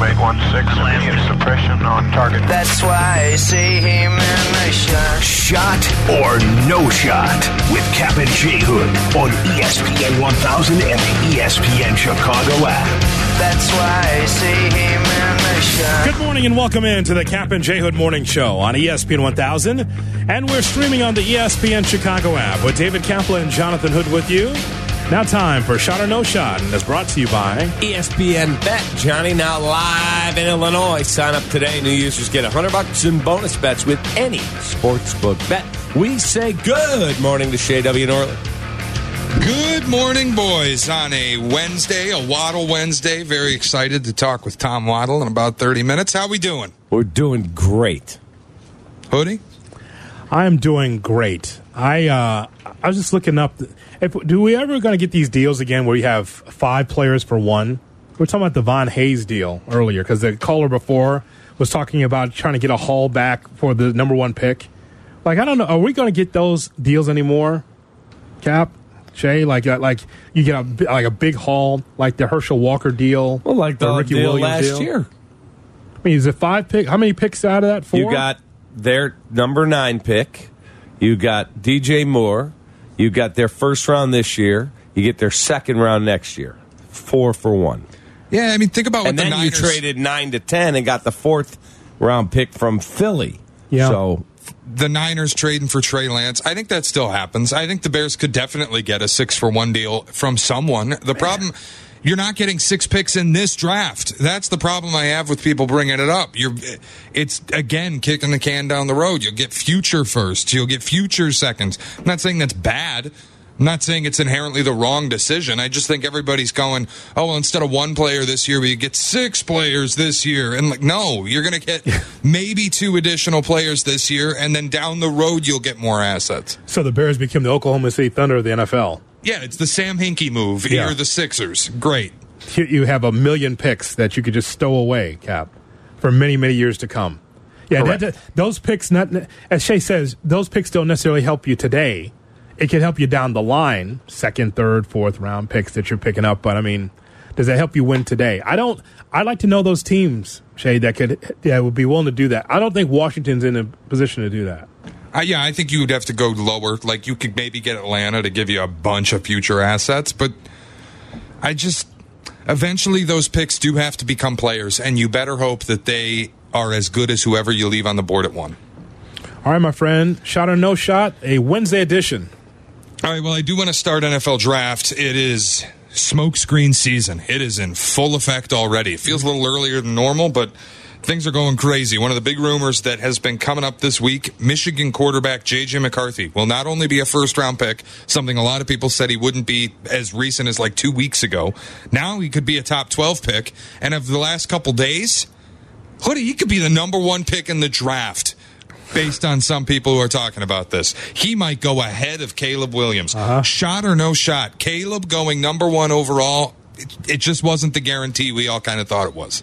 816, immediate suppression on target. That's why I see him in the shot. Shot or no shot with Kap and J Hood on ESPN 1000 and the ESPN Chicago app. That's why I see him in the shot. Good morning and welcome in to the Kap and J Hood Morning Show on ESPN 1000. And we're streaming on the ESPN Chicago app with David Kaplan and Jonathan Hood with you. Now, time for Shot or No Shot, and it's brought to you by ESPN Bet. Johnny now live in Illinois. Sign up today. New users get 100 bucks in bonus bets with any sportsbook bet. We say good morning to Shea W. Norling. Good morning, boys. On a Wednesday, a Waddle Wednesday. Very excited to talk with Tom Waddle in about 30 minutes. How we doing? We're doing great. Hoodie? I am doing great. I uh, I was just looking up. If do we ever going to get these deals again where you have five players for one? We are talking about the Von Hayes deal earlier because the caller before was talking about trying to get a haul back for the number one pick. Like I don't know, are we going to get those deals anymore? Kap, Shay, like uh, like you get a like a big haul like the Herschel Walker deal, Well, like the Ricky deal Williams last deal? year. I mean, is it five pick? How many picks out of that? Four. You got their number nine pick. You got DJ Moore. You got their first round this year. You get their second round next year. Four for one. Yeah, I mean, think about what and the then you traded nine to ten and got the fourth round pick from Philly. Yeah. So the Niners trading for Trey Lance. I think that still happens. I think the Bears could definitely get a six for one deal from someone. The problem, you're not getting six picks in this draft. That's the problem I have with people bringing it up. You're, it's again kicking the can down the road. You'll get future firsts. You'll get future seconds. I'm not saying that's bad. I'm not saying it's inherently the wrong decision. I just think everybody's going, oh, well, instead of one player this year, we get six players this year. And like, no, you're going to get maybe two additional players this year, and then down the road, you'll get more assets. so the Bears became the Oklahoma City Thunder of the NFL. Yeah, it's the Sam Hinkie move. Yeah. You're the Sixers. Great. you- have a million picks that you could just stow away, Kap, for many, many years to come. Yeah, that, that- those picks, not as Shay says, those picks don't necessarily help you today. It can help you down the line, second, third, fourth round picks that you're picking up. But I mean, does that help you win today? I don't. I'd like to know those teams, Shay, that could yeah would be willing to do that. I don't think Washington's in a position to do that. Uh, yeah, I think you would have to go lower. Like you could maybe get Atlanta to give you a bunch of future assets, but I just eventually those picks do have to become players, and you better hope that they are as good as whoever you leave on the board at one. All right, my friend, shot or no shot, a Wednesday edition. All right, well, I do want to start NFL draft. It is smokescreen season. It is in full effect already. It feels a little earlier than normal, but things are going crazy. One of the big rumors that has been coming up this week Michigan quarterback J.J. McCarthy will not only be a first round pick, something a lot of people said he wouldn't be as recent as like two weeks ago. Now he could be a top 12 pick. And of the last couple days, Hoodie, he could be the number one pick in the draft. Based on some people who are talking about this, he might go ahead of Caleb Williams. Uh-huh. Shot or no shot, Caleb going number one overall. It, it just wasn't the guarantee we all kind of thought it was.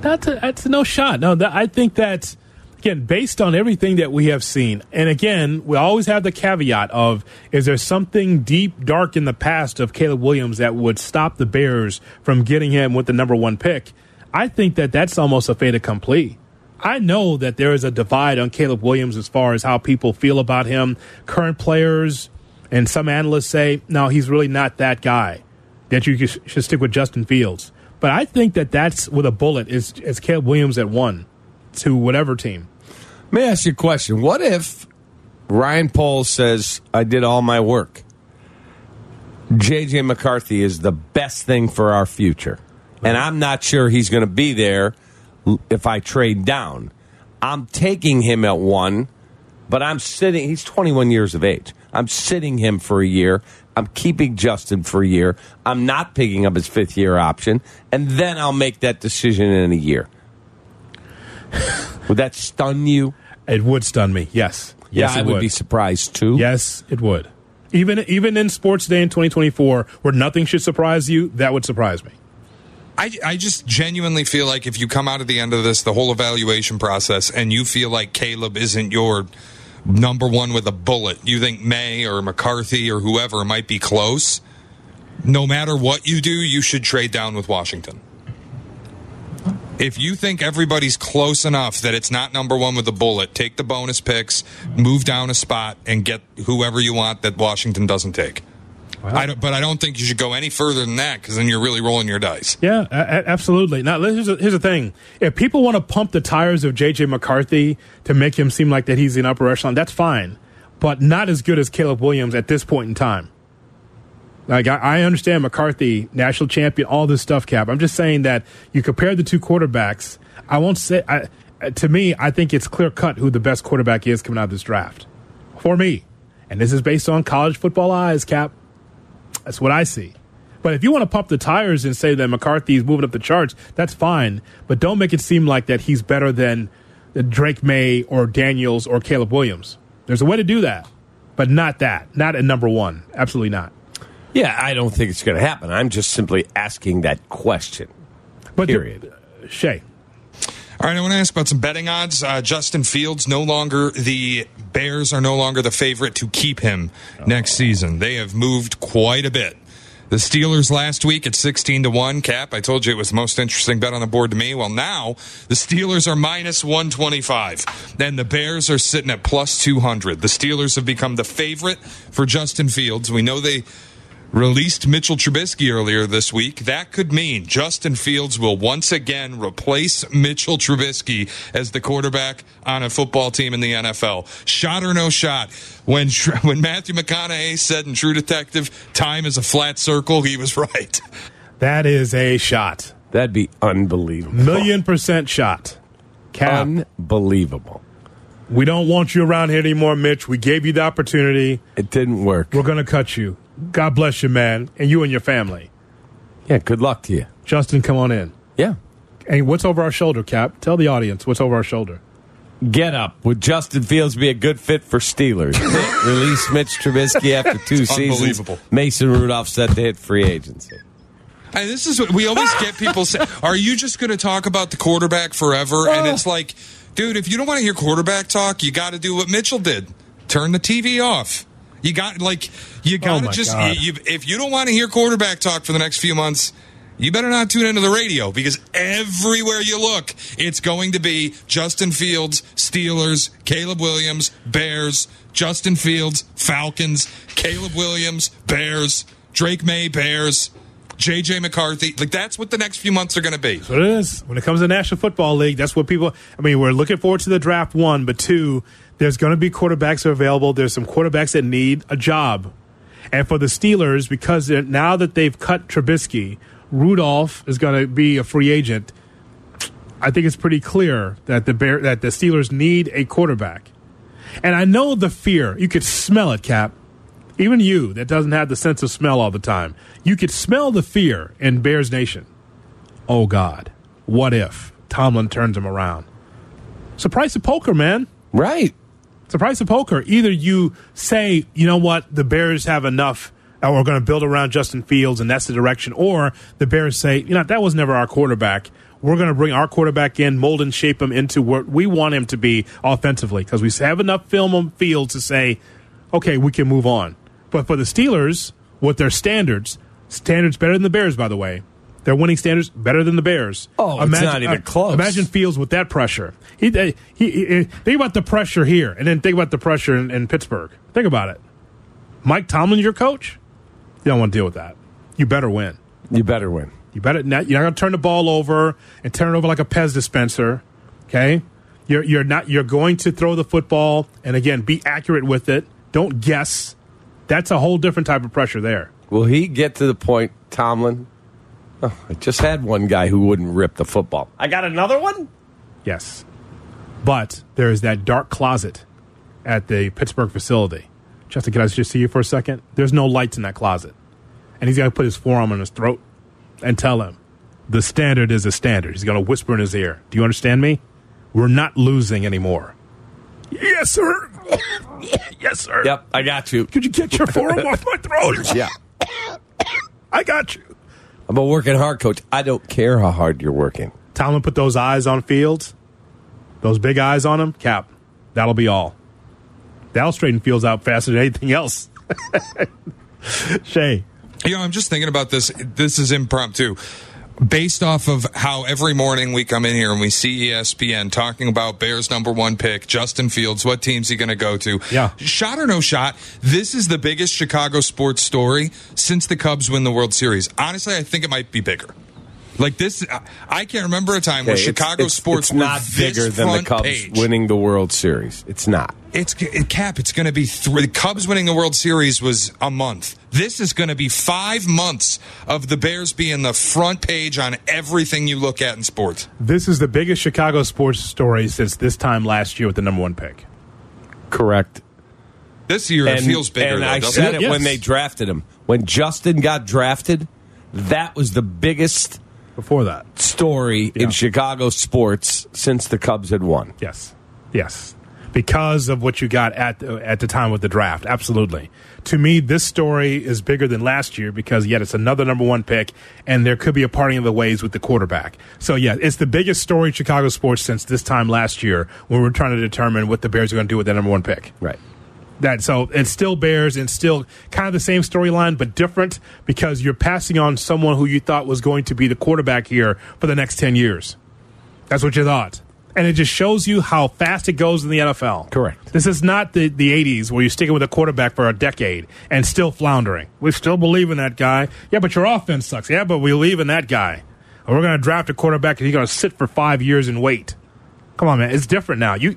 That's a, that's no shot. No, that, I think that's again based on everything that we have seen. And again, we always have the caveat of is there something deep, dark in the past of Caleb Williams that would stop the Bears from getting him with the number one pick? I think that that's almost a fait accompli. I know that there is a divide on Caleb Williams as far as how people feel about him. Current players and some analysts say, no, he's really not that guy. That you should stick with Justin Fields. But I think that that's with a bullet is is Caleb Williams at one to whatever team. Let me ask you a question. What if Ryan Poles says, I did all my work? JJ McCarthy is the best thing for our future. And I'm not sure he's going to be there if I trade down. I'm taking him at one, but I'm sitting, he's 21 years of age. I'm sitting him for a year. I'm keeping Justin for a year. I'm not picking up his fifth year option. And then I'll make that decision in a year. Would that stun you? It would stun me. Yes. Yes, yeah, I would, would be surprised too. Yes, it would. Even even in sports day in 2024, where nothing should surprise you, that would surprise me. I, I just genuinely feel like if you come out at the end of this, the whole evaluation process, and you feel like Caleb isn't your number one with a bullet, you think Maye or McCarthy or whoever might be close. No matter what you do, you should trade down with Washington. If you think everybody's close enough that it's not number one with a bullet, take the bonus picks, move down a spot, and get whoever you want that Washington doesn't take. I don't, but I don't think you should go any further than that because then you're really rolling your dice. Yeah, absolutely. Now, here's, a, here's the thing: if people want to pump the tires of JJ McCarthy to make him seem like that he's in upper echelon, that's fine, but not as good as Caleb Williams at this point in time. Like I, I understand McCarthy, national champion, all this stuff, Kap. I'm just saying that you compare the two quarterbacks. I won't say. I, to me, I think it's clear cut who the best quarterback is coming out of this draft. For me, and this is based on college football eyes, Kap. That's what I see. But if you want to pump the tires and say that McCarthy is moving up the charts, that's fine. But don't make it seem like that he's better than Drake Maye or Daniels or Caleb Williams. There's a way to do that, but not that. Not at number one. Absolutely not. Yeah, I don't think it's going to happen. I'm just simply asking that question. But Period. uh, Shay, All right, I want to ask about some betting odds. Uh, Justin Fields no longer the Bears are no longer the favorite to keep him next season. They have moved quite a bit. The Steelers last week at 16 to 1 cap. I told you it was the most interesting bet on the board to me. Well, now the Steelers are minus 125. Then the Bears are sitting at plus 200. The Steelers have become the favorite for Justin Fields. We know they released Mitchell Trubisky earlier this week. That could mean Justin Fields will once again replace Mitchell Trubisky as the quarterback on a football team in the NFL. Shot or no shot. When when Matthew McConaughey said in True Detective, "Time is a flat circle," he was right. that is a shot. That'd be unbelievable. Million percent shot. Kap, Unbelievable. we don't want you around here anymore, Mitch. We gave you the opportunity. It didn't work. We're going to cut you. God bless you, man, and you and your family. Yeah, good luck to you. Justin, come on in. Yeah. Hey, what's over our shoulder, Kap? Tell the audience what's over our shoulder. Get up. Would Justin Fields be a good fit for Steelers? Release Mitch Trubisky after two seasons. unbelievable. Mason Rudolph set to hit free agency. And this is what we always get people say. Are you just going to talk about the quarterback forever? And oh. it's like, dude, if you don't want to hear quarterback talk, you got to do what Mitchell did: turn the TV off. You got like you oh got to my just you, if you don't want to hear quarterback talk for the next few months. You better not tune into the radio because everywhere you look, it's going to be Justin Fields, Steelers, Caleb Williams, Bears, Justin Fields, Falcons, Caleb Williams, Bears, Drake Maye, Bears, JJ McCarthy. Like that's what the next few months are going to be. What it is. When it comes to National Football League, that's what people. I mean, we're looking forward to the draft. One, but two, there's going to be quarterbacks are available. There's some quarterbacks that need a job, and for the Steelers, because now that they've cut Trubisky, Rudolph is going to be a free agent. I think it's pretty clear that the Bear that the Steelers need a quarterback, and I know the fear. You could smell it, Kap. Even you, that doesn't have the sense of smell all the time, you could smell the fear in Bears Nation oh God, what if Tomlin turns him around? It's the price of poker, man. Right. It's the price of poker. Either you say, you know what, the Bears have enough, and we're going to build around Justin Fields, and that's the direction, or the Bears say, you know, that was never our quarterback. We're going to bring our quarterback in, mold and shape him into what we want him to be offensively because we have enough film on field to say, okay, we can move on. But for the Steelers, with their standards, standards better than the Bears, by the way. Their winning standards better than the Bears. Oh, it's not even uh, close. Imagine Fields with that pressure. He, uh, he, he, uh, think about the pressure here, and then think about the pressure in, in Pittsburgh. Think about it. Mike Tomlin, your coach. You don't want to deal with that. You better win. You better win. You better not. You're not going to turn the ball over and turn it over like a Pez dispenser. Okay. You're you're not. You're going to throw the football and again be accurate with it. Don't guess. That's a whole different type of pressure there. Will he get to the point, Tomlin? Oh, I just had one guy who wouldn't rip the football. I got another one? Yes. But there is that dark closet at the Pittsburgh facility. Justin, can I just see you for a second? There's no lights in that closet. And he's going to put his forearm on his throat and tell him, the standard is a standard. He's going to whisper in his ear. Do you understand me? We're not losing anymore. Yes, sir. yes, sir. Yep, I got you. Could you get your forearm off my throat? Yeah. I got you. I'm a working hard coach. I don't care how hard you're working. Tomlin put those eyes on Fields, those big eyes on him. Cap, that'll be all. That'll straighten Fields out faster than anything else. Shay, You know, I'm just thinking about this. This is impromptu. Based off of how every morning we come in here and we see ESPN talking about Bears number one pick, Justin Fields, what team's he going to go to? Yeah. Shot or no shot, this is the biggest Chicago sports story since the Cubs win the World Series. Honestly, I think it might be bigger. Like this, I can't remember a time where Okay, it's- Chicago it's- sports it's not were this bigger than the Cubs page. winning the World Series. It's not. It's it, cap. It's going to be three. The Cubs winning the World Series was a month. This is going to be five months of the Bears being the front page on everything you look at in sports. This is the biggest Chicago sports story since this time last year with the number one pick. Correct. This year it feels bigger. And though, I said it? it Yes. when they drafted him. When Justin got drafted, that was the biggest Before that, story Yeah. in Chicago sports since the Cubs had won. yes, yes, because of what you got at the, at the time with the draft. Absolutely. To me, this story is bigger than last year because yet it's another number one pick, and there could be a parting of the ways with the quarterback. So yeah, it's the biggest story in Chicago sports since this time last year when we're trying to determine what the Bears are going to do with that number one pick. Right. that so it's still bears and still kind of the same storyline but different because you're passing on someone who you thought was going to be the quarterback here for the next 10 years that's what you thought and it just shows you how fast it goes in the NFL. Correct. This is not the, the 80s where you're sticking with a quarterback for a decade and still floundering. We still believe in that guy. Yeah, but your offense sucks. Yeah, but we believe in that guy. We're going to draft a quarterback and he's going to sit for five years and wait. Come on, man. It's different now. You,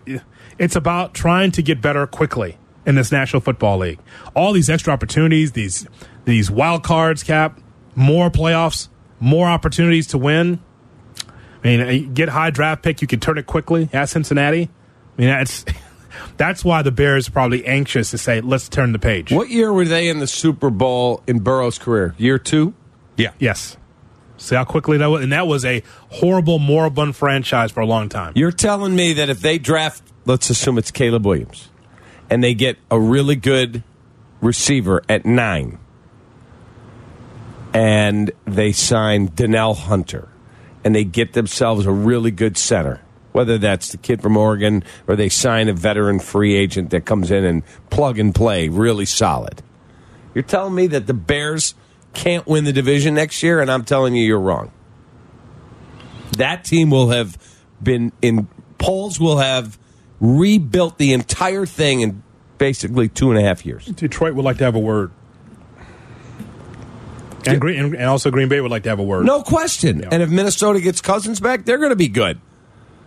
It's about trying to get better quickly in this National Football League. All these extra opportunities, these these wild cards, cap, more playoffs, more opportunities to win. I mean, uh, get high draft pick, you can turn it quickly at Cincinnati. I mean, that's that's why the Bears are probably anxious to say, let's turn the page. What year were they in the Super Bowl in Burrow's career? Year two? Yeah. Yes. See how quickly that was, and that was a horrible, moribund franchise for a long time. You're telling me that if they draft, let's assume it's Caleb Williams, and they get a really good receiver at nine, and they sign Danielle Hunter, and they get themselves a really good center, whether that's the kid from Oregon or they sign a veteran free agent that comes in and plug and play really solid. You're telling me that the Bears can't win the division next year, and I'm telling you you're wrong. That team will have been in Poles will have rebuilt the entire thing in basically two and a half years. Detroit would like to have a word, and, Green, and, and also Green Bay would like to have a word. No question. Yeah. And if Minnesota gets Cousins back, they're going to be good.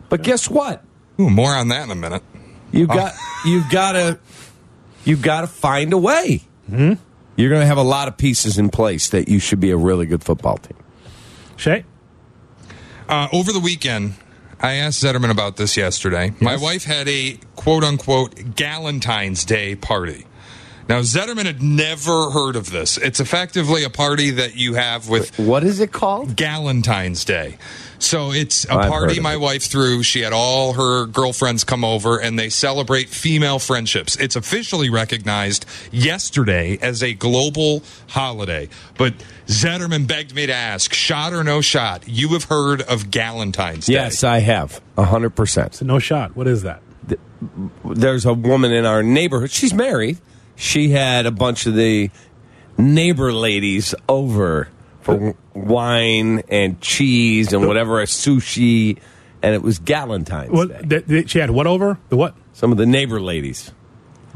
But guess what? Ooh, more on that in a minute. You got you've got to you've got to find a way. Hmm? You're going to have a lot of pieces in place that you should be a really good football team. Shay, Uh, over the weekend, I asked Zetterman about this yesterday. My wife had a quote unquote Galentine's Day party. Now, Zetterman had never heard of this. It's effectively a party that you have with What is it called? Galentine's Day. So it's a I've party my it. wife threw. She had all her girlfriends come over and they celebrate female friendships. It's officially recognized yesterday as a global holiday. But Zetterman begged me to ask, shot or no shot, you have heard of Galentine's Day. Yes, I have. 100%. so no shot. What is that? there's a woman in our neighborhood. She's married. She had a bunch of the neighbor ladies over for wine and cheese and whatever, a sushi, and it was Galentine's Day. Th- th- she had? What over the what? Some of the neighbor ladies,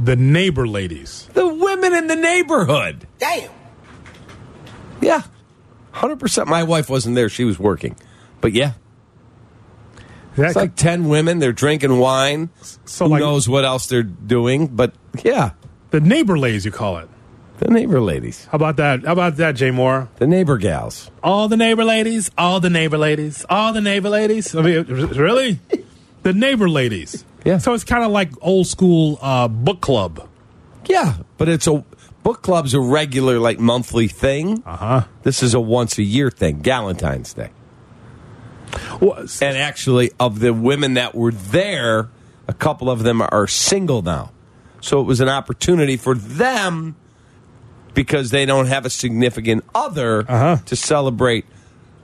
The neighbor ladies. the women in the neighborhood. Damn. Yeah, hundred percent. My wife wasn't there; she was working, but yeah, That, it's like ten women. They're drinking wine. so Who like knows what else they're doing? But yeah, the neighbor ladies, you call it. the neighbor ladies, How about that? How about that, Jay Moore? the neighbor gals. All the neighbor ladies, all the neighbor ladies, all the neighbor ladies. I mean, really? the neighbor ladies. Yeah. So it's kind of like old school uh, book club. Yeah, but it's a book club's a regular like monthly thing. Uh huh. This is a once a year thing, Galentine's Day. And actually, of the women that were there, a couple of them are single now. So it was an opportunity for them because they don't have a significant other Uh-huh. to celebrate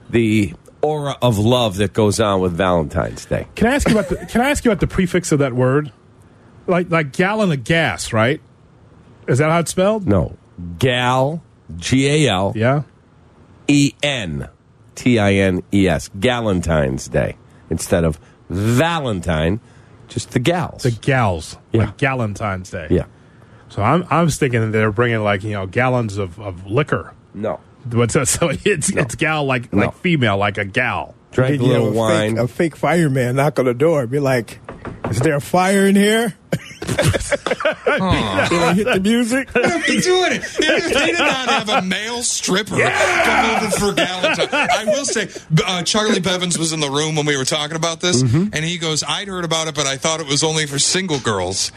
the aura of love that goes on with Valentine's Day. Can I ask you about the? Can I ask you about the prefix of that word? Like like gallon of gas, right? Is that how it's spelled? No, Gal, G A L Yeah. E N. T I N E S, Galentine's Day instead of Valentine, just the gals. The gals, Yeah. like Galentine's Day. yeah. So I'm I'm was thinking that they're bringing like you know gallons of, of liquor. No. But so, so it's it's gal like No. like female like a gal. Drank a Then you little have a wine. Fake, a fake fireman knock on the door. Be like, "Is there a fire in here?" Can I hit the music? Be doing it. They, they did not have a male stripper come over for Galentine. I will say, uh, Charlie Bevins was in the room when we were talking about this, Mm-hmm. and he goes, "I'd heard about it, but I thought it was only for single girls."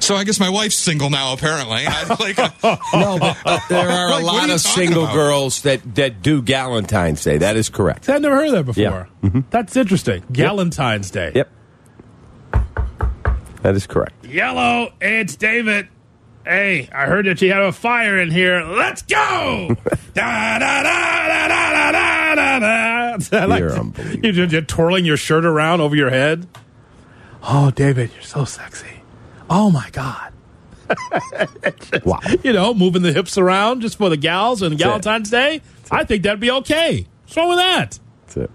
So I guess my wife's single now. Apparently, I, like, uh, No, but uh, there are Like, a lot are of single about? girls that, that do Galentine's Day. That is correct. I've never heard of that before. Yeah. Mm-hmm. That's interesting. Galentine's Day. Yep. That is correct. Yellow, it's David. Hey, I heard that you have a fire in here. Let's go! da, da, da, da, da, da, da, da. Like You're unbelievable. You're, just- you're twirling your shirt around over your head. Oh, David, you're so sexy. Oh my God. Wow. You know, moving the hips around just for the gals and it. Galentine's Day. I think that'd be okay. What's wrong with that? That's it.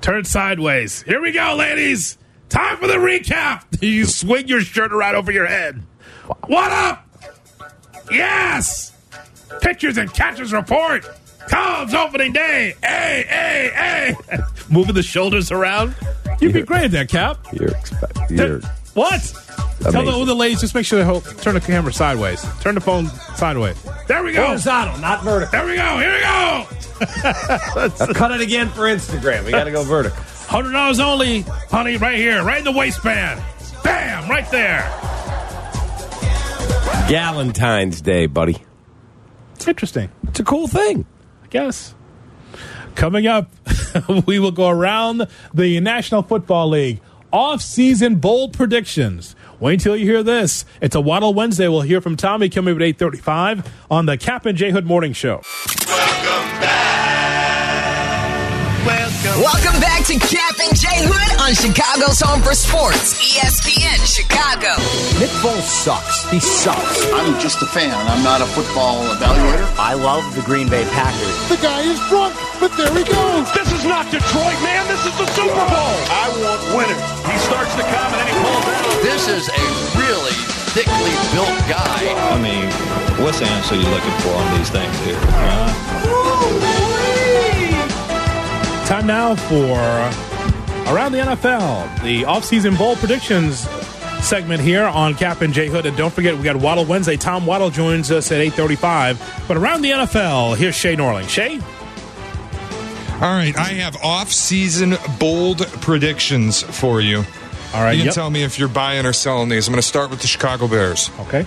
Turn sideways. Here we go, ladies. Time for the recap. You swing your shirt around over your head. What up? Yes. Pictures and catchers report. Cubs opening day. Hey, hey, hey. Moving the shoulders around. You'd be You're- great at that, Kap. You're expect. You're What? Tell the, Amazing. the ladies just make sure they hold, turn the camera sideways. Turn the phone sideways. There we go. horizontal, not vertical. There we go. Here we go. Cut it again for Instagram. We got to go vertical. Hundred dollars only, honey, right here, right in the waistband. Bam, right there. Galentine's Day, buddy. It's interesting, It's a cool thing. I guess. Coming up, we will go around the National Football League off-season bold predictions. Wait until you hear this. It's a Waddle Wednesday. We'll hear from Tommy coming at eight thirty-five on the Kap and J Hood Morning Show. Welcome back to Kap and J Hood on Chicago's Home for Sports, ESPN Chicago. Nick Foles sucks. He sucks. I'm just a fan. I'm not a football evaluator. I love the Green Bay Packers. the guy is drunk, but there he goes. This is not Detroit, man. This is the Super Bowl. I want winners. He starts to come and then he pulls out. This is a really thickly built guy. I mean, what's the answer you're looking for on these things here? Huh? Time now for Around the NFL, the offseason bowl predictions segment here on Kap and J Hood. And don't forget, we got Waddle Wednesday. Tom Waddle joins us at 835. But around the NFL, here's Shay Norling. Shay? all right, I have off-season bold predictions for you. All right. You can yep. tell me if you're buying or selling these. I'm going to start with the Chicago Bears. Okay.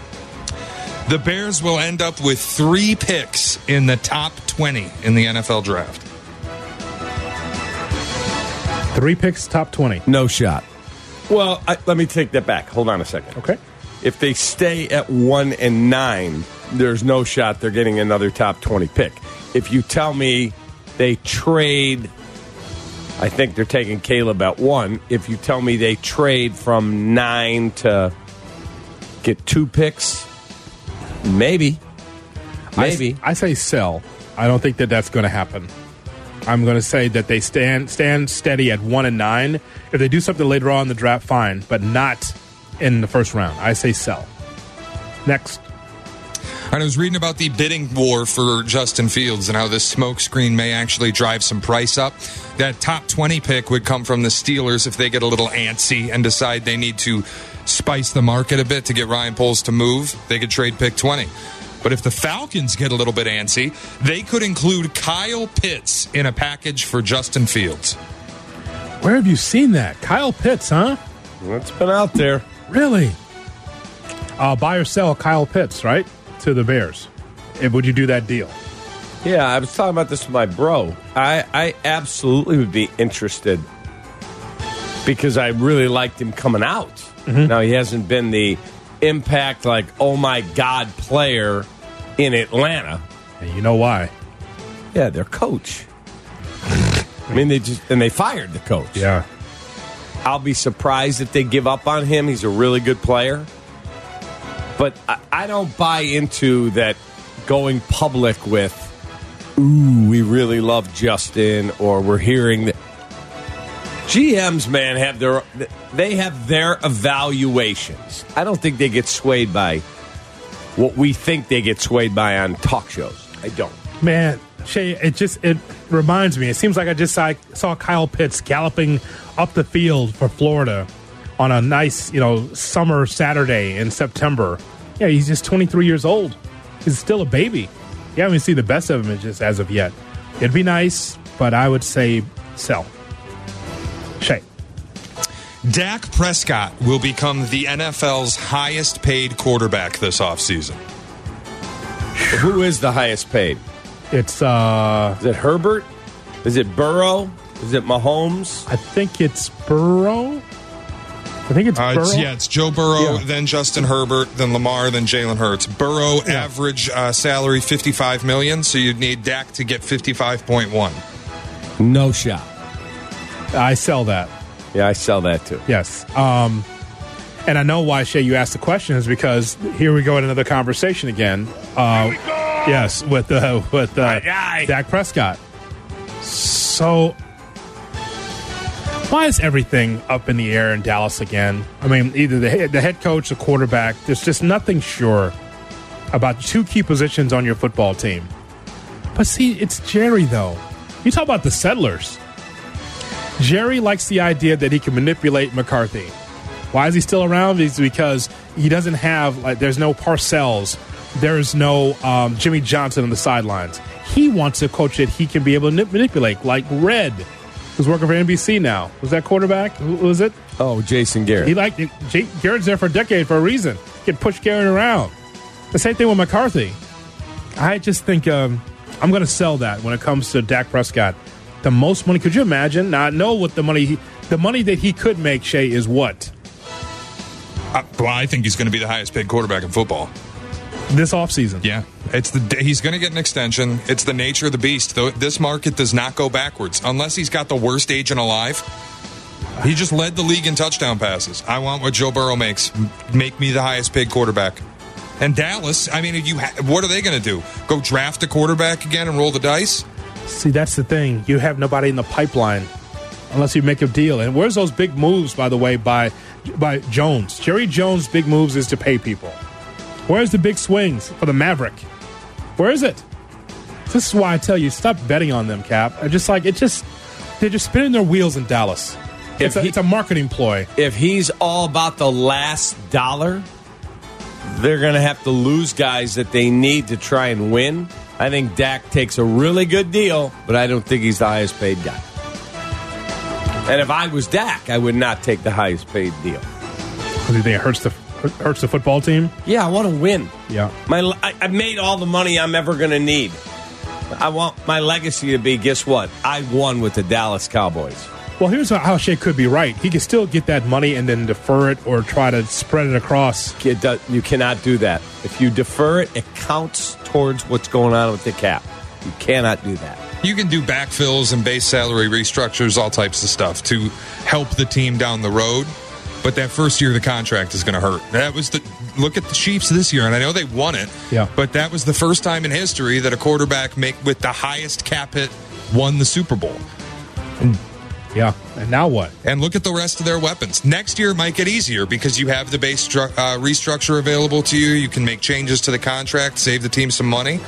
The Bears will end up with three picks in the top 20 in the NFL draft. Three picks, top 20. No shot. Well, I, let me take that back. Hold on a second. Okay. If they stay at one and nine, there's no shot they're getting another top 20 pick. If you tell me they trade, I think they're taking Caleb at one. If you tell me they trade from nine to get two picks, maybe. Maybe. I, I say sell. I don't think that that's going to happen. I'm going to say that they stand stand steady at one and nine. If they do something later on in the draft, fine, but not in the first round. I say sell. Next. And I was reading about the bidding war for Justin Fields and how this smokescreen may actually drive some price up. That top 20 pick would come from the Steelers if they get a little antsy and decide they need to spice the market a bit to get Ryan Poles to move. They could trade pick 20. But if the Falcons get a little bit antsy, they could include Kyle Pitts in a package for Justin Fields. Where have you seen that? Kyle Pitts, huh? It's been out there. Really? Uh, buy or sell Kyle Pitts, right? To the Bears. And would you do that deal? Yeah, I was talking about this with my bro. I, I absolutely would be interested because I really liked him coming out. Now, he hasn't been the impact, like, oh my God player in Atlanta. And you know why? Yeah, their coach. I mean, they just, and they fired the coach. Yeah. I'll be surprised if they give up on him. He's a really good player. But I, I don't buy into that going public with ooh, we really love Justin, or we're hearing that. GMs, man, have their they have their evaluations. I don't think they get swayed by what we think they get swayed by on talk shows. I don't. Man, Shay, it just it reminds me. It seems like I just saw, saw Kyle Pitts galloping up the field for Florida on a nice, you know, summer Saturday in September. Yeah, he's just 23 years old. He's still a baby. You haven't seen the best of him just as of yet. It'd be nice, but I would say sell. Shay. Dak Prescott will become the NFL's highest paid quarterback this offseason. Who is the highest paid? It's uh Is it Herbert? Is it Burrow? Is it Mahomes? I think it's Burrow. I think it's Uh, Burrow. it's, yeah, it's Joe Burrow, Yeah. then Justin Herbert, then Lamar, then Jalen Hurts. Burrow average uh, salary fifty five million, so you'd need Dak to get fifty five point one. No shot. I sell that. Yeah, I sell that too. Yes. Um, and I know why, Shay, you asked the question is because here we go in another conversation again. Uh, yes, with uh, with uh, Dak Prescott. So, why is everything up in the air in Dallas again? I mean, either the head, the head coach, the quarterback. There's just nothing sure about two key positions on your football team. But see, it's Jerry though. You talk about the settlers. Jerry likes the idea that he can manipulate McCarthy. Why is he still around? Is because he doesn't have like there's no Parcells, there's no um, Jimmy Johnson on the sidelines. He wants a coach that he can be able to manipulate, like Red, who's working for NBC now. Was that quarterback? Who was it? Oh, Jason Garrett. He liked it. Garrett's there for a decade for a reason. He can push Garrett around. The same thing with McCarthy. I just think um, I'm going to sell that when it comes to Dak Prescott. The most money. Could you imagine? Now I know what the money. He, the money that he could make, Shay, is what Uh, well, I think he's going to be the highest paid quarterback in football. this offseason. Yeah, it's the he's going to get an extension. It's the nature of the beast. Though this market does not go backwards unless he's got the worst agent alive. He just led the league in touchdown passes. I want what Joe Burrow makes. Make me the highest paid quarterback. And Dallas, I mean, you ha- what are they going to do? Go draft a quarterback again and roll the dice? See, that's the thing. You have nobody in the pipeline unless you make a deal. And where's those big moves, by the way, by by Jones? Jerry Jones' big moves is to pay people. Where's the big swings for the Maverick? Where is it? This is why I tell you, stop betting on them, Kap. I just like it. Just they're just spinning their wheels in Dallas. It's a, he- it's a marketing ploy. if he's all about the last dollar, they're going to have to lose guys that they need to try and win. I think Dak takes a really good deal, but I don't think he's the highest paid guy. And if I was Dak, I would not take the highest paid deal. Because you think it hurts the hurts the football team? Yeah, I want to win. Yeah. My, I, I made all the money I'm ever going to need. I want my legacy to be guess what? I won with the Dallas Cowboys. Well, here's how Shea could be right. He could still get that money and then defer it or try to spread it across. It does, you cannot do that. If you defer it, it counts towards what's going on with the cap. You cannot do that. You can do backfills and base salary restructures, all types of stuff to help the team down the road. But that first year of the contract is going to hurt. That was the look at the Chiefs this year, and I know they won it. Yeah. But that was the first time in history that a quarterback make with the highest cap hit won the Super Bowl. Yeah. And now what? And look at the rest of their weapons. Next year might get easier because you have the base stru- uh, restructure available to you. You can make changes to the contract, save the team some money.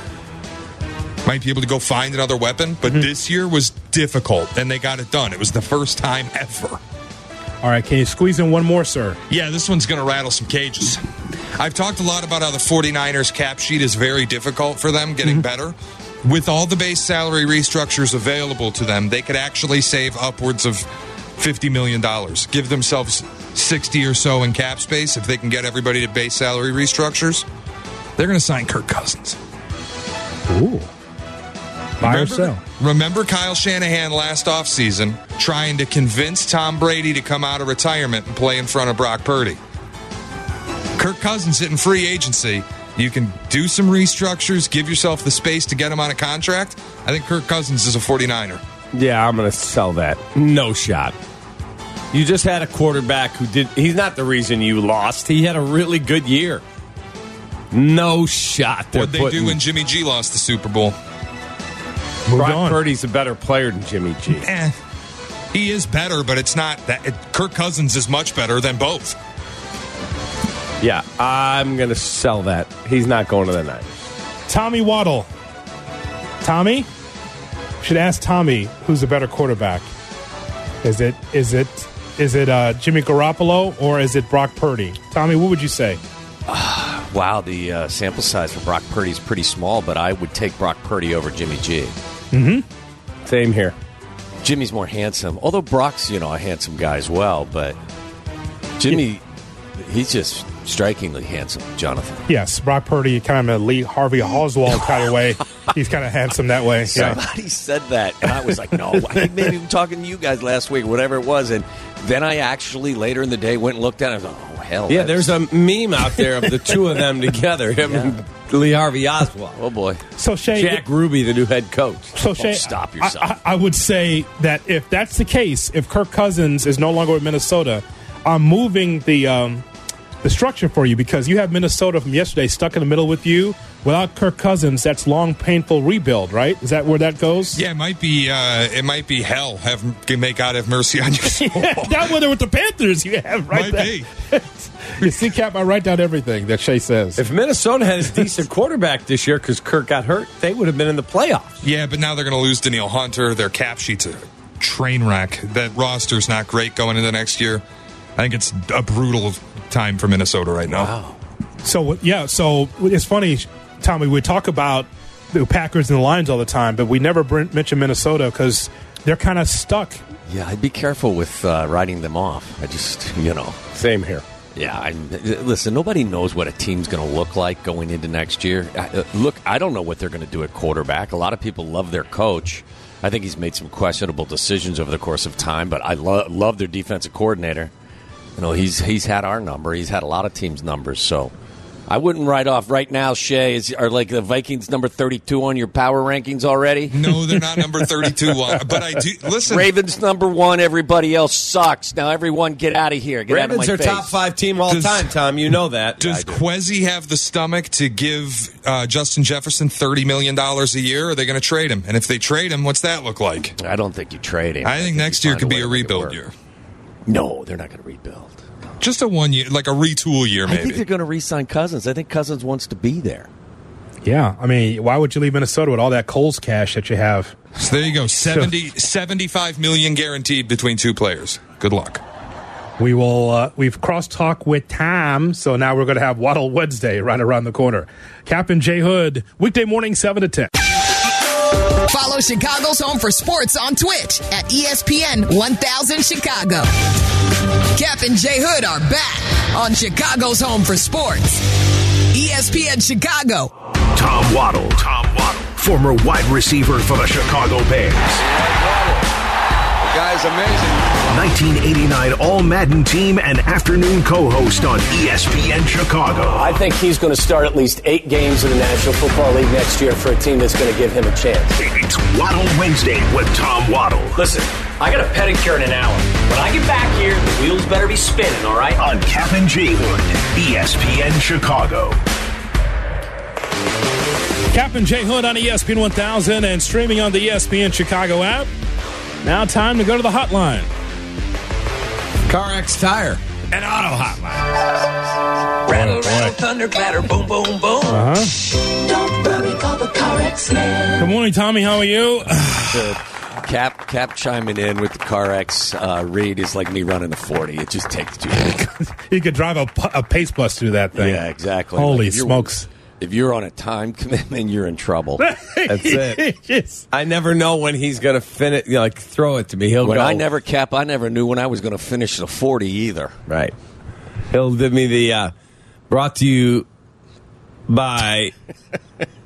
Might be able to go find another weapon, but this year was difficult, and they got it done. It was the first time ever. All right. Can you squeeze in one more, sir? Yeah, this one's going to rattle some cages. I've talked a lot about how the 49ers cap sheet is very difficult for them getting better. With all the base salary restructures available to them, they could actually save upwards of $50 million. Give themselves 60 or so in cap space if they can get everybody to base salary restructures. They're going to sign Kirk Cousins. Ooh. Buy or Remember, sell? remember Kyle Shanahan last offseason trying to convince Tom Brady to come out of retirement and play in front of Brock Purdy. Kirk Cousins hitting free agency. You can do some restructures, give yourself the space to get him on a contract. I think Kirk Cousins is a 49er. Yeah, I'm going to sell that. No shot. You just had a quarterback who did. He's not the reason you lost. He had a really good year. No shot. What'd they putting- do when Jimmy G lost the Super Bowl? Brock on. Purdy's a better player than Jimmy G. Eh, he is better, but it's not that. It, Kirk Cousins is much better than both. Yeah, I'm going to sell that. He's not going to the Niners. Tommy Waddle. Tommy? Should ask Tommy who's the better quarterback. Is it is it is it uh, Jimmy Garoppolo or is it Brock Purdy? Tommy, what would you say? Wow, the uh, sample size for Brock Purdy is pretty small, but I would take Brock Purdy over Jimmy G. Mm-hmm. Same here. Jimmy's more handsome, although Brock's you know a handsome guy as well. But Jimmy, he's just strikingly handsome, Jonathan. Yes, Brock Purdy, kind of a Lee Harvey Oswald kind of way. He's kind of handsome that way. Yeah. Somebody said that, and I was like, no. I think maybe I'm talking to you guys last week, whatever it was. And then I actually later in the day went and looked at it. I was like, oh hell, Yeah, there's a meme out there of the two of them together, him and Lee Harvey Oswald. oh boy. So Shay, Jack Ruby, the new head coach. So Shay, Oh, stop I- yourself. I, I would say that if that's the case, if Kirk Cousins is no longer with Minnesota, I'm moving the um, the structure for you because you have Minnesota from yesterday stuck in the middle with you. Without Kirk Cousins, that's long, painful rebuild, right? Is that where that goes? Yeah, it might be. Uh, it might be hell. Have may God have mercy on your soul. that whether with the Panthers you have right Might there. you see, Kap, I write down everything that Shay says. If Minnesota had a decent quarterback this year because Kirk got hurt, they would have been in the playoffs. Yeah, but now they're going to lose Danielle Hunter. Their cap sheet's a train wreck. That roster's not great going into next year. I think it's a brutal time for Minnesota right now. Wow. So yeah, so it's funny, Tommy. We talk about the Packers and the Lions all the time, but we never mention Minnesota because they're kind of stuck. Yeah, I'd be careful with uh, writing them off. I just, you know. Same here. Yeah, I, listen. Nobody knows what a team's going to look like going into next year. I, uh, look, I don't know what they're going to do at quarterback. A lot of people love their coach. I think he's made some questionable decisions over the course of time, but I lo- love their defensive coordinator. You know, he's he's had our number. He's had a lot of teams' numbers. So I wouldn't write off right now. Shay is are like the Vikings number thirty-two on your power rankings already. No, they're not number thirty-two. but I do listen. Ravens number one. Everybody else sucks. Now everyone get out of here. Get Ravens out are of my face. top five team all Does- time, Tom. You know that. Does Kwesi have the stomach to give uh, Justin Jefferson thirty million dollars a year? Or are they going to trade him? And if they trade him, what's that look like? I don't think you trade him. I think you next year could be a to make rebuild work. year. No, they're not going to rebuild. Just a one year, like a retool year, I think maybe. they're going to re-sign Cousins. I think Cousins wants to be there. Yeah, I mean, why would you leave Minnesota with all that Coles cash that you have? So there you go. 70, 75 million guaranteed between two players. Good luck. We will. Uh, we've cross talk with Tom, so now we're going to have Waddle Wednesday right around the corner. Captain Jay Hood, weekday morning seven to ten. Follow Chicago's Home for Sports on Twitch at ESPN 1000 Chicago. Kap and Jay Hood are back on Chicago's Home for Sports. ESPN Chicago. Tom Waddle. Tom Waddle. Former wide receiver for the Chicago Bears. The guy's amazing. 1989 All Madden team and afternoon co-host on E ESPN Chicago. I think he's going to start at least eight games in the National Football League next year for a team that's going to give him a chance. It's Waddle Wednesday with Tom Waddle Listen, I got a pedicure in an hour. When I get back here, the wheels better be spinning, all right? on Kap and J Hood, ESPN Chicago. Captain Jay Hood on ESPN 1000 and streaming on the ESPN Chicago app. Now, time to go to the hotline. CarX Tire. and auto hotline. Rattle, rattle, thunder, clatter, boom, boom, boom. Uh huh. Don't worry, call the CarX man. Good morning, Tommy. How are you? The Kap Kap chiming in with the CarX uh, read is like me running the forty. It just takes too long. you could drive a, a pace bus through that thing. yeah, exactly. Holy Like, if you're- smokes. If you're on a time commitment, you're in trouble. That's it. Yes. I never know when he's going to finish, you know, like throw it to me. He'll When go. I never cap, I never knew when I was going to finish the forty either. Right. He'll give me the uh, brought to you by.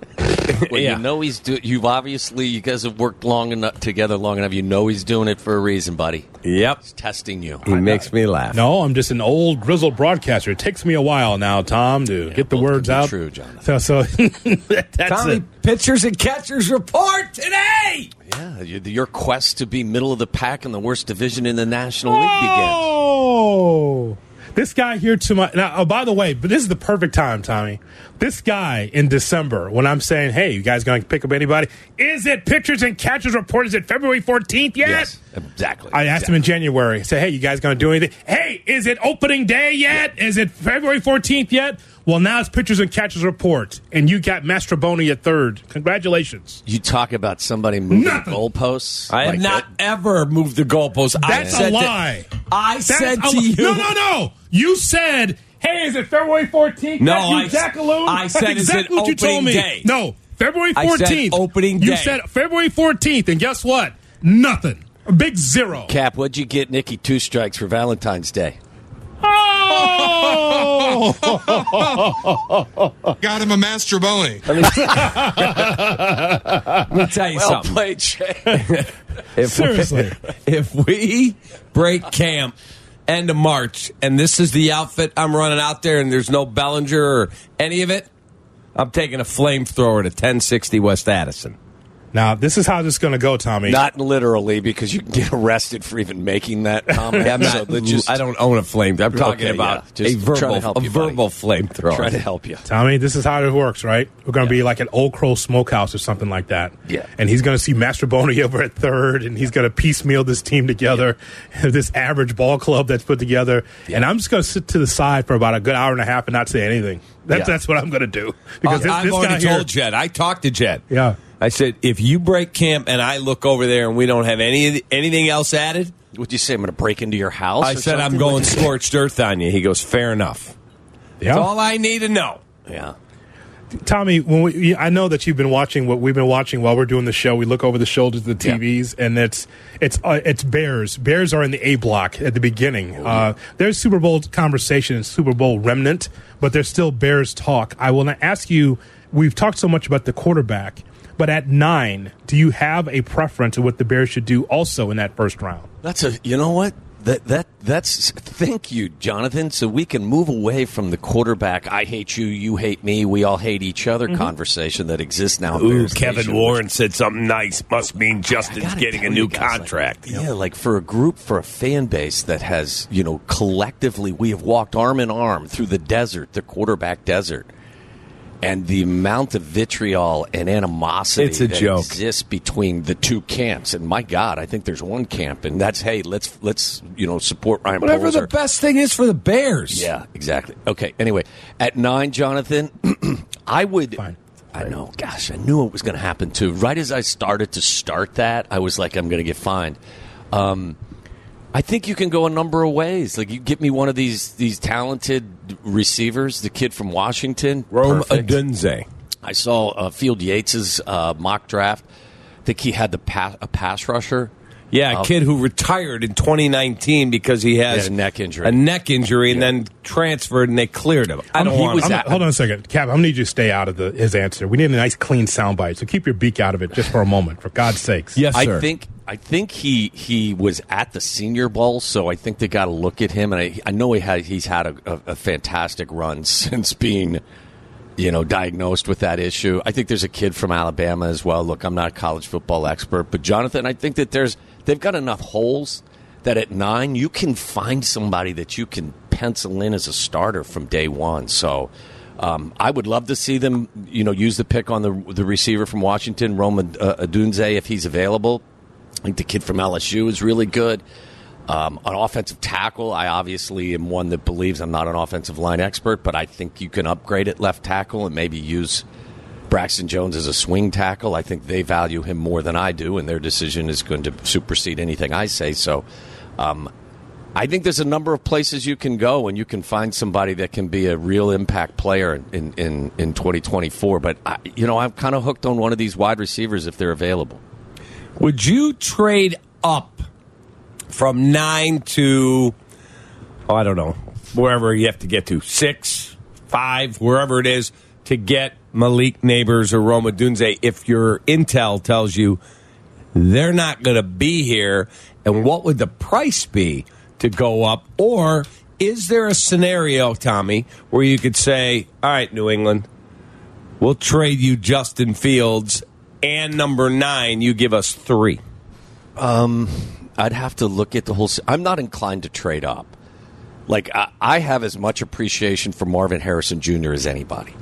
When Yeah. you know he's do, you've obviously you guys have worked long enough together long enough. You know he's doing it for a reason, buddy. Yep. He's testing you. He makes me laugh. No, I'm just an old grizzled broadcaster. It takes me a while now, Tom, to get the words out. true, Jonathan. So, so that's Tommy, it. pitchers and catchers report today. Yeah, your quest to be middle of the pack in the worst division in the National League begins. Oh, This guy here to my now. Oh, by the way, but this is the perfect time, Tommy. This guy in December, when I'm saying, "Hey, you guys going to pick up anybody?" Is it pitchers and catchers report? Is it February 14th yet? Yes, exactly. I asked him in January. Say, "Hey, you guys going to do anything?" Hey, is it opening day yet? Is it February 14th yet? Well, now it's pitchers and catchers report, and you got Mastrobuoni at third. Congratulations. You talk about somebody moving Nothing. goalposts. I have like not that. ever moved the goalposts. That's a said to- lie. I That's said a to li- you. No, no, no. You said, "Hey, is it February 14th?" No, you I- jackaloon. I said, That's is it exactly what you told me. day? No, February I said 14th. opening You said February 14th, and guess what? Nothing. A big zero. Kap, what'd you get Nikki two strikes for Valentine's Day? Oh! Got him a Mastrobuoni. Let me tell you Well something. played, Shay. If Seriously. if we break camp end of March and this is the outfit I'm running out there and there's no Bellinger or any of it, I'm taking a flamethrower to 1060 West Addison. Now, this is how this is going to go, Tommy. Not literally, because you can get arrested for even making that comment. I'm not, let's just I don't own a flame. I'm talking Okay, about yeah. Just a to verbal, help a you, buddy. verbal flamethrower. try to help you. Tommy, this is how it works, right? We're going to be like an Old Crow Smokehouse or something like that. Yeah. And he's going to see Mastrobuoni over at third, and he's going to piecemeal this team together, this average ball club that's put together. And I'm just going to sit to the side for about a good hour and a half and not say anything. That's, Yeah. that's what I'm going to do. Because this, Uh, I've this already guy here, Jed. I talked to Jed. Yeah. I said, if you break camp and I look over there and we don't have any anything else added, Would you say I'm going to break into your house? I or said I'm going What'd you say? scorched earth on you. He goes, fair enough. yeah. That's all I need to know. Yeah. Tommy, when we, I know that you've been watching what we've been watching while we're doing the show. We look over the shoulders of the TVs, and it's it's uh, it's Bears. Bears are in the A block at the beginning. Uh, there's Super Bowl conversation and Super Bowl remnant, but there's still Bears talk. I will not ask you. We've talked so much about the quarterback, but at nine, do you have a preference of what the Bears should do also in that first round? That's a. You know what? That that that's. Thank you, Jonathan. So we can move away from the quarterback. I hate you. You hate me. We all hate each other. Mm-hmm. Conversation that exists now. Ooh, Bears Kevin Nation. Warren said something nice. Must mean I Justin's getting a new you guys, like, contract. yeah, like for a group, for a fan base that has, you know, collectively, we have walked arm in arm through the desert, the quarterback desert, and the amount of vitriol and animosity It's a that joke. exists between the two camps. And my God, I think there's one camp, and that's hey, let's let's you know support Ryan. Whatever the best thing is for the Bears. yeah, exactly. Okay. Anyway, at nine, Jonathan, I would. Fine. I know. Gosh, I knew it was going to happen too. Right as I started to start that, I was like, I'm going to get fined. Um, I think you can go a number of ways. Like you get me one of these these talented receivers, the kid from Washington, Rome Perfect. Odunze. I saw uh, Field Yates's uh, mock draft. I think he had the pass, a pass rusher. Yeah, a Uh, kid who retired in 2019 because he has He had a neck injury. a neck injury, and then transferred, and they cleared him. I don't he want was at- hold on a second, Kap. I'm gonna need you to stay out of the, his answer. We need a nice, clean soundbite. So keep your beak out of it just for a moment, for God's sakes. Yes, I think I think he he was at the Senior Bowl, so I think they got to look at him, and I, I know he had he's had a, a, a fantastic run since being, you know, diagnosed with that issue. I think there's a kid from Alabama as well. Look, I'm not a college football expert, but Jonathan, I think that there's they've got enough holes that at nine you can find somebody that you can pencil in as a starter from day one. So. Um, I would love to see them, you know, use the pick on the the receiver from Washington, Roman uh, Odunze, if he's available. I think the kid from LSU is really good. Um, an offensive tackle, I obviously am one that believes I'm not an offensive line expert, but I think you can upgrade at left tackle and maybe use Braxton Jones as a swing tackle. I think they value him more than I do, and their decision is going to supersede anything I say. So, um, I think there's a number of places you can go and you can find somebody that can be a real impact player in, in, in 2024. But, I, you know, I'm kind of hooked on one of these wide receivers if they're available. Would you trade up from nine to, oh, I don't know, wherever you have to get to, six, five, wherever it is, to get Malik Nabers or Rome Odunze if your intel tells you they're not going to be here? And what would the price be to go up? Or is there a scenario, Tommy, where you could say, all right, New England, we'll trade you Justin Fields and number nine, you give us three? Um, I'd have to look at the whole. I'm not inclined to trade up. Like I, I have as much appreciation for Marvin Harrison Jr. as anybody,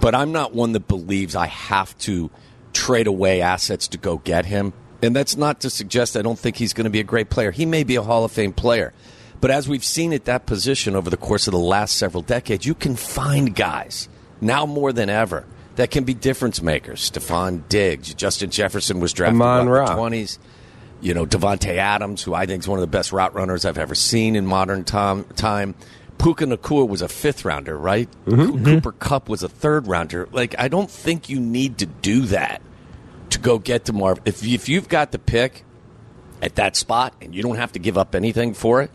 but I'm not one that believes I have to trade away assets to go get him. And that's not to suggest I don't think he's going to be a great player. He may be a Hall of Fame player. But as we've seen at that position over the course of the last several decades, you can find guys now more than ever that can be difference makers. Stefon Diggs, Justin Jefferson was drafted in the 20s. You know, Davante Adams, who I think is one of the best route runners I've ever seen in modern tom- time. Puka Nacua was a fifth rounder, right? Mm-hmm. Cooper mm-hmm. Kupp was a third rounder. Like, I don't think you need to do that to go get to Marv. If, if you've got the pick at that spot and you don't have to give up anything for it,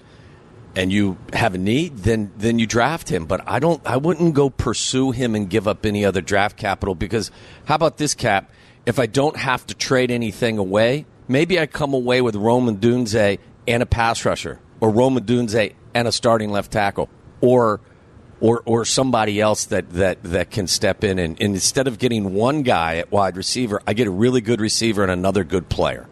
and you have a need, then then you draft him. But I don't. I wouldn't go pursue him and give up any other draft capital because how about this Kap? If I don't have to trade anything away, maybe I come away with Rome Odunze and a pass rusher, or Rome Odunze and a starting left tackle, or or or somebody else that that that can step in and, and instead of getting one guy at wide receiver, I get a really good receiver and another good player.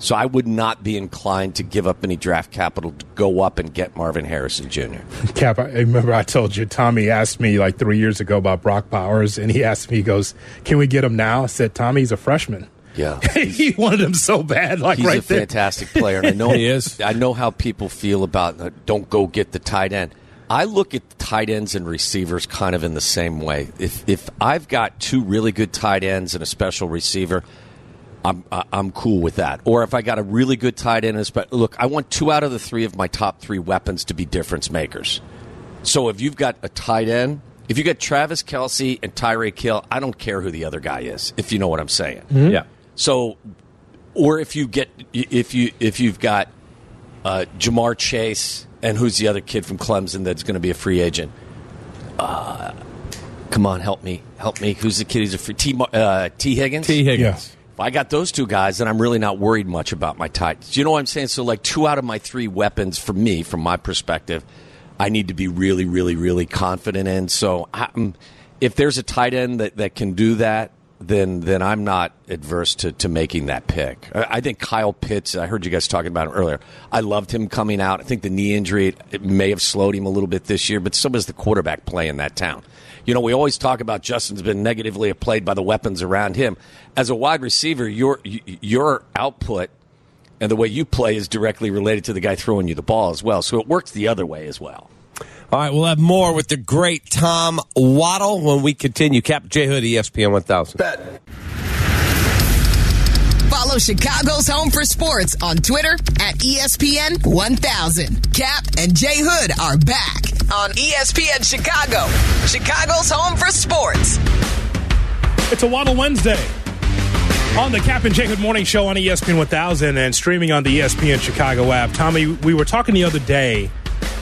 So I would not be inclined to give up any draft capital to go up and get Marvin Harrison Jr. Kap, I remember I told you Tommy asked me like three years ago about Brock Bowers, and he asked me, he goes, "Can we get him now?" I said, "Tommy, he's a freshman." Yeah, he wanted him so bad, like he's right a there. fantastic player, and I know He is. I know how people feel about uh, don't go get the tight end. I look at tight ends and receivers kind of in the same way. If if I've got two really good tight ends and a special receiver, I'm I- I'm cool with that. Or if I got a really good tight end, and a look, I want two out of the three of my top three weapons to be difference makers. So if you've got a tight end, if you got Travis Kelce and Tyreek Hill, I don't care who the other guy is. If you know what I'm saying. Yeah. So, or if you get if you if you've got uh, Ja'Marr Chase and who's the other kid from Clemson that's going to be a free agent? Uh, come on, help me, help me. Who's the kid? Who's a free T uh, Tee Higgins? Tee Higgins. Yeah. I got those two guys, and I'm really not worried much about my tight. You know what I'm saying? So, like, two out of my three weapons for me, from my perspective, I need to be really, really, really confident in. So, I'm, um, if there's a tight end that, that can do that, then then I'm not adverse to, to making that pick. I, I think Kyle Pitts. I heard you guys talking about him earlier. I loved him coming out. I think the knee injury it may have slowed him a little bit this year, but so does the quarterback play in that town. You know, we always talk about Justin's been negatively played by the weapons around him. As a wide receiver, your your output and the way you play is directly related to the guy throwing you the ball as well. So it works the other way as well. All right, we'll have more with the great Tom Waddle when we continue. Kap J Hood, ESPN 1000. Follow Chicago's Home for Sports on Twitter at ESPN 1000. Kap and Jay Hood are back on ESPN Chicago, Chicago's Home for Sports. It's a Waddle Wednesday on the Kap and J. Hood Morning Show on ESPN 1000 and streaming on the ESPN Chicago app. Tommy, we were talking the other day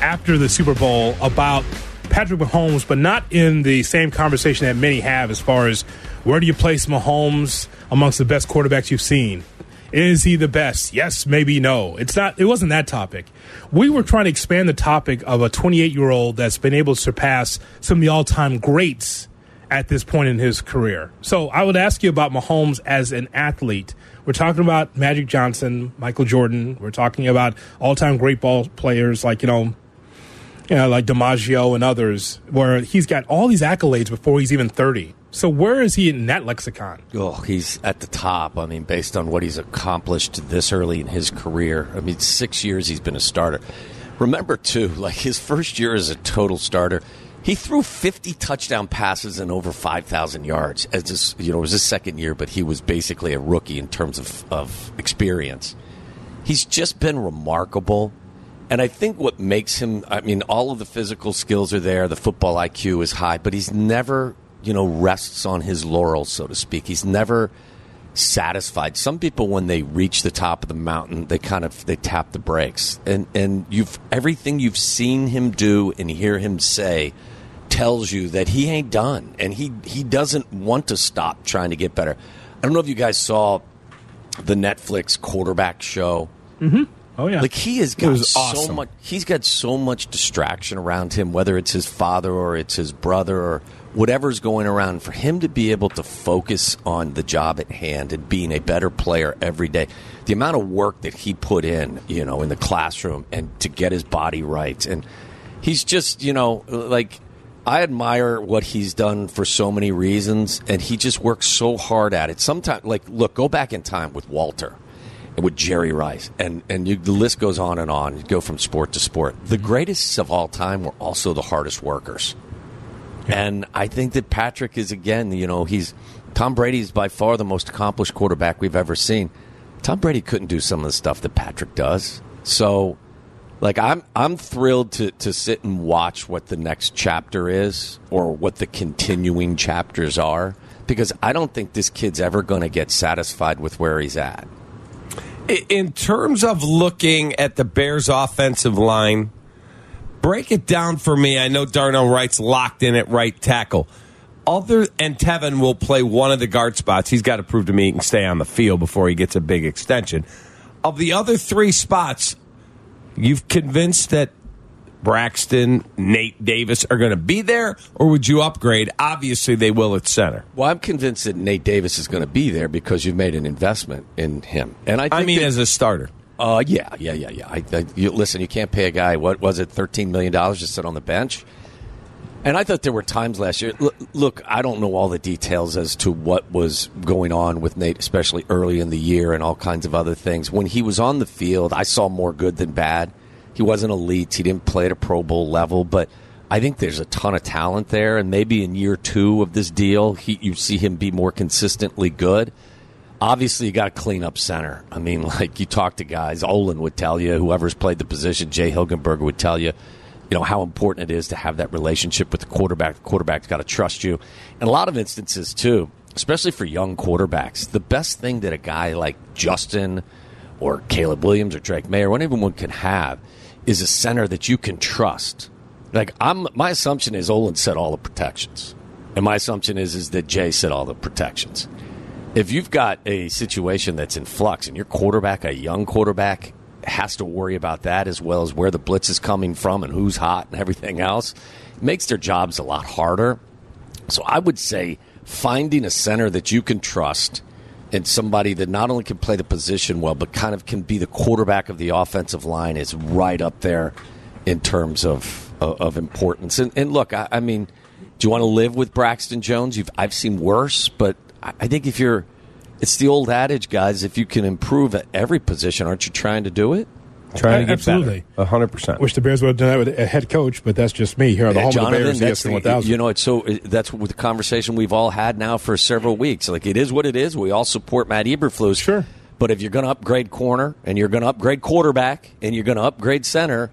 after the Super Bowl about Patrick Mahomes, but not in the same conversation that many have as far as where do you place Mahomes amongst the best quarterbacks you've seen? Is he the best? Yes, maybe no. It's not. It wasn't that topic. We were trying to expand the topic of a 28 year old that's been able to surpass some of the all time greats at this point in his career. So I would ask you about Mahomes as an athlete. We're talking about Magic Johnson, Michael Jordan. We're talking about all time great ball players like you know, you know, like DiMaggio and others, where he's got all these accolades before he's even 30. So where is he in that lexicon? Oh, he's at the top. I mean, based on what he's accomplished this early in his career. I mean, six years he's been a starter. Remember, too, like his first year as a total starter, he threw 50 touchdown passes and over 5,000 yards. As this, you know, it was his second year, but he was basically a rookie in terms of, of experience. He's just been remarkable. And I think what makes him, I mean, all of the physical skills are there, the football IQ is high, but he's never, you know, rests on his laurels, so to speak. He's never satisfied. Some people, when they reach the top of the mountain, they kind of they tap the brakes, and and you've everything you've seen him do and hear him say tells you that he ain't done, and he he doesn't want to stop trying to get better. I don't know if you guys saw the Netflix quarterback show. Mm-hmm. Oh yeah, like he has got was so much. He's got so much distraction around him, whether it's his father or it's his brother or whatever's going around. For him to be able to focus on the job at hand and being a better player every day, the amount of work that he put in, you know, in the classroom and to get his body right, and he's just, you know, like. I admire what he's done for so many reasons, and he just works so hard at it. Sometimes, like, look, go back in time with Walter and with Jerry Rice, and and you, the list goes on and on. You go from sport to sport. The greatest of all time were also the hardest workers, and I think that Patrick is again. You know, he's Tom Brady is by far the most accomplished quarterback we've ever seen. Tom Brady couldn't do some of the stuff that Patrick does. So, like, I'm I'm thrilled to to sit and watch what the next chapter is, or what the continuing chapters are, because I don't think this kid's ever going to get satisfied with where he's at. In terms of looking at the Bears' offensive line, break it down for me. I know Darnell Wright's locked in at right tackle. Other and Teven will play one of the guard spots. He's got to prove to me he can stay on the field before he gets a big extension. Of the other three spots, you've convinced that Braxton, Nate Davis are going to be there, or would you upgrade? Obviously, they will at center. Well, I'm convinced that Nate Davis is going to be there because you've made an investment in him, and I. Think I mean, that- as a starter. Uh, yeah, yeah, yeah, yeah. I, I, you, listen, you can't pay a guy what was it, thirteen million dollars to sit on the bench. And I thought there were times last year. Look, look, I don't know all the details as to what was going on with Nate, especially early in the year and all kinds of other things. When he was on the field, I saw more good than bad. He wasn't elite. He didn't play at a Pro Bowl level, but I think there's a ton of talent there. And maybe in year two of this deal, he, you see him be more consistently good. Obviously, you got to clean up center. I mean, like you talk to guys, Olin would tell you, whoever's played the position, Jay Hilgenberg would tell you, you know, how important it is to have that relationship with the quarterback. The quarterback's got to trust you. In a lot of instances, too, especially for young quarterbacks, the best thing that a guy like Justin or Caleb Williams or Drake Maye or anyone can have is a center that you can trust. Like I'm, my assumption is Olin set all the protections, and my assumption is is that Jay set all the protections if you've got a situation that's in flux and your quarterback, a young quarterback, has to worry about that as well as where the blitz is coming from and who's hot and everything else, it makes their jobs a lot harder. So I would say finding a center that you can trust and somebody that not only can play the position well, but kind of can be the quarterback of the offensive line is right up there in terms of of, importance. And, and look, I, I mean, do you want to live with Braxton Jones? You've, I've seen worse, but I, I think if you're, it's the old adage, guys. If you can improve at every position, aren't you trying to do it? Trying to get Absolutely. better. hundred percent. Wish the Bears would have done that with a head coach, but that's just me here on the home Jonathan, of the Bears, that's the- 1000. You know, it's so that's what the conversation we've all had now for several weeks. Like it is what it is. We all support Matt Eberflus. Sure. But if you're going to upgrade corner and you're going to upgrade quarterback and you're going to upgrade center,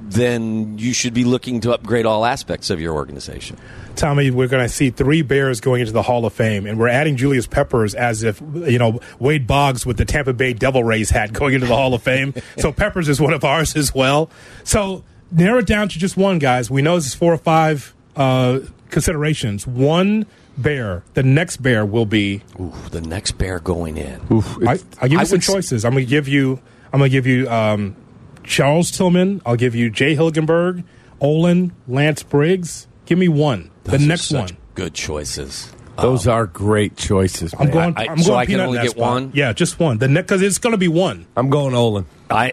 then you should be looking to upgrade all aspects of your organization. Tommy, we're going to see three Bears going into the Hall of Fame, and we're adding Julius Peppers as if you know Wade Boggs with the Tampa Bay Devil Rays hat going into the Hall of Fame. so Peppers is one of ours as well. So narrow it down to just one, guys. We know this is four or five uh, considerations. One Bear, the next Bear will be. Ooh, the next Bear going in. I, I'll give you I some would s- choices. I'm going to give you. I'm going to give you um, Charles Tillman. I'll give you Jay Hilgenberg, Olin, Lance Briggs. Give me one. Those the are next such one. Good choices. Those are great choices. I'm man. going. I- I, am so going I can only get spot. one? Yeah, just one. The next because it's going to be one. I'm going Olin. I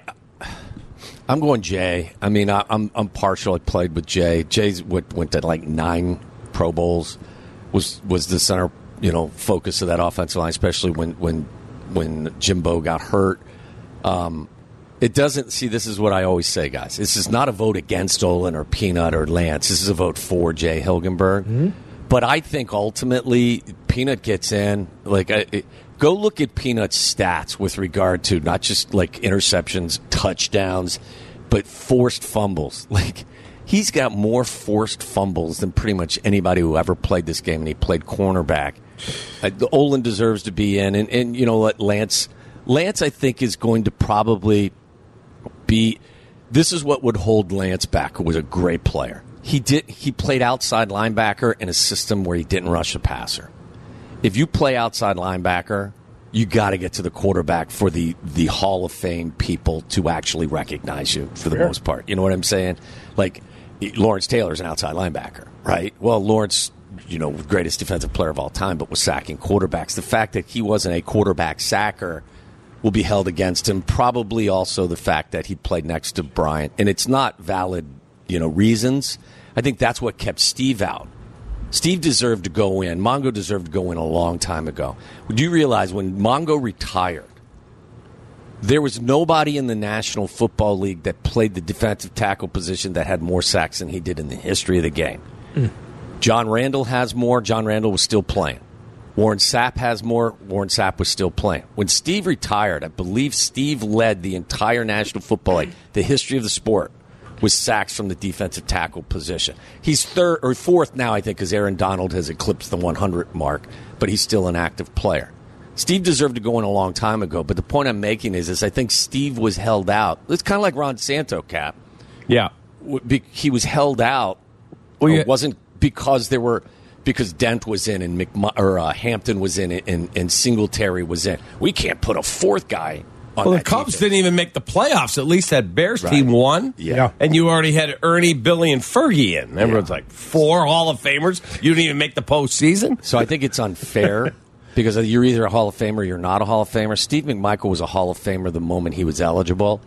I'm going Jay. I mean, I, I'm I'm partial. I played with Jay. Jay's went, went to like nine Pro Bowls. Was was the center, you know, focus of that offensive line, especially when when when Jimbo got hurt. Um, it doesn't see. This is what I always say, guys. This is not a vote against Olin or Peanut or Lance. This is a vote for Jay Hilgenberg. But I think ultimately Peanut gets in. Like, I, it, go look at Peanut's stats with regard to not just like interceptions, touchdowns, but forced fumbles. Like, he's got more forced fumbles than pretty much anybody who ever played this game, and he played cornerback. Uh, Olin deserves to be in, and, and you know what, Lance. Lance, I think, is going to probably be. This is what would hold Lance back, who was a great player. He did. He played outside linebacker in a system where he didn't rush the passer. If you play outside linebacker, you got to get to the quarterback for the the Hall of Fame people to actually recognize you for the Sure. most part. You know what I'm saying? Like Lawrence Taylor's an outside linebacker, right? Well, Lawrence, you know, greatest defensive player of all time, but was sacking quarterbacks. The fact that he wasn't a quarterback sacker will be held against him. Probably also the fact that he played next to Bryant, and it's not valid, you know, reasons. I think that's what kept Steve out. Steve deserved to go in. Mongo deserved to go in a long time ago. Do you realize when Mongo retired, there was nobody in the National Football League that played the defensive tackle position that had more sacks than he did in the history of the game. Hmm. John Randle has more. John Randle was still playing. Warren Sapp has more. Warren Sapp was still playing. When Steve retired, I believe Steve led the entire National Football League, the history of the sport, with sacks from the defensive tackle position. He's third or fourth now, I think, because Aaron Donald has eclipsed the 100 mark, but he's still an active player. Steve deserved to go in a long time ago, but the point I'm making is, is I think Steve was held out. It's kind of like Ron Santo, Kap. Yeah. He was held out. Well, yeah. It wasn't because there were because Dent was in and McM- or uh, Hampton was in it and, and Singletary was in. We can't put a fourth guy on Well, the Cubs defense. didn't even make the playoffs. At least that Bears Right. team won. Yeah. Yeah. And you already had Ernie, Billy, and Fergie in. Everyone's like, four Hall of Famers? You didn't even make the postseason? So I think it's unfair because you're either a Hall of Famer or you're not a Hall of Famer. Steve McMichael was a Hall of Famer the moment he was eligible.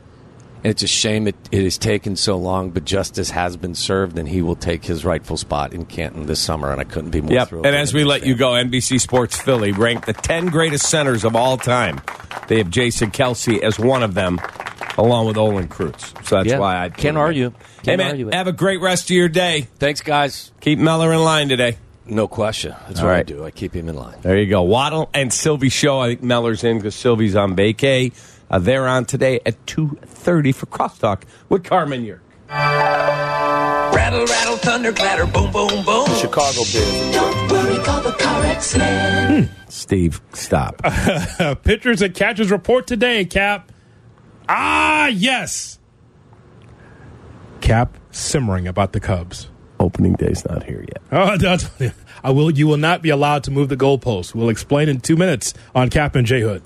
And it's a shame it, it has taken so long, but justice has been served, and he will take his rightful spot in Canton this summer. And I couldn't be more Yep. thrilled. And as we let you go, NBC Sports Philly ranked the 10 greatest centers of all time. They have Jason Kelce as one of them, along with Olin Kreutz. So that's Yeah. why I Can't argue. Hey, Can't man, argue have a great rest of your day. Thanks, guys. Keep Meller in line today. No question. That's All what I do. I keep him in line. There you go. Waddle and Sylvie show. I think Meller's in because Sylvie's on vacay. Uh, they're on today at 2.30 for Crosstalk with Carmen York. Rattle, rattle, thunder, clatter, boom, boom, boom. Chicago Bears. Don't worry, call the car accident. Steve, stop. Pitchers and catchers report today, Kap. Ah, yes. Kap simmering about the Cubs. Opening day's not here yet. Oh, that's, I will. You will not be allowed to move the goalpost. We'll explain in two minutes on Kap and J Hood.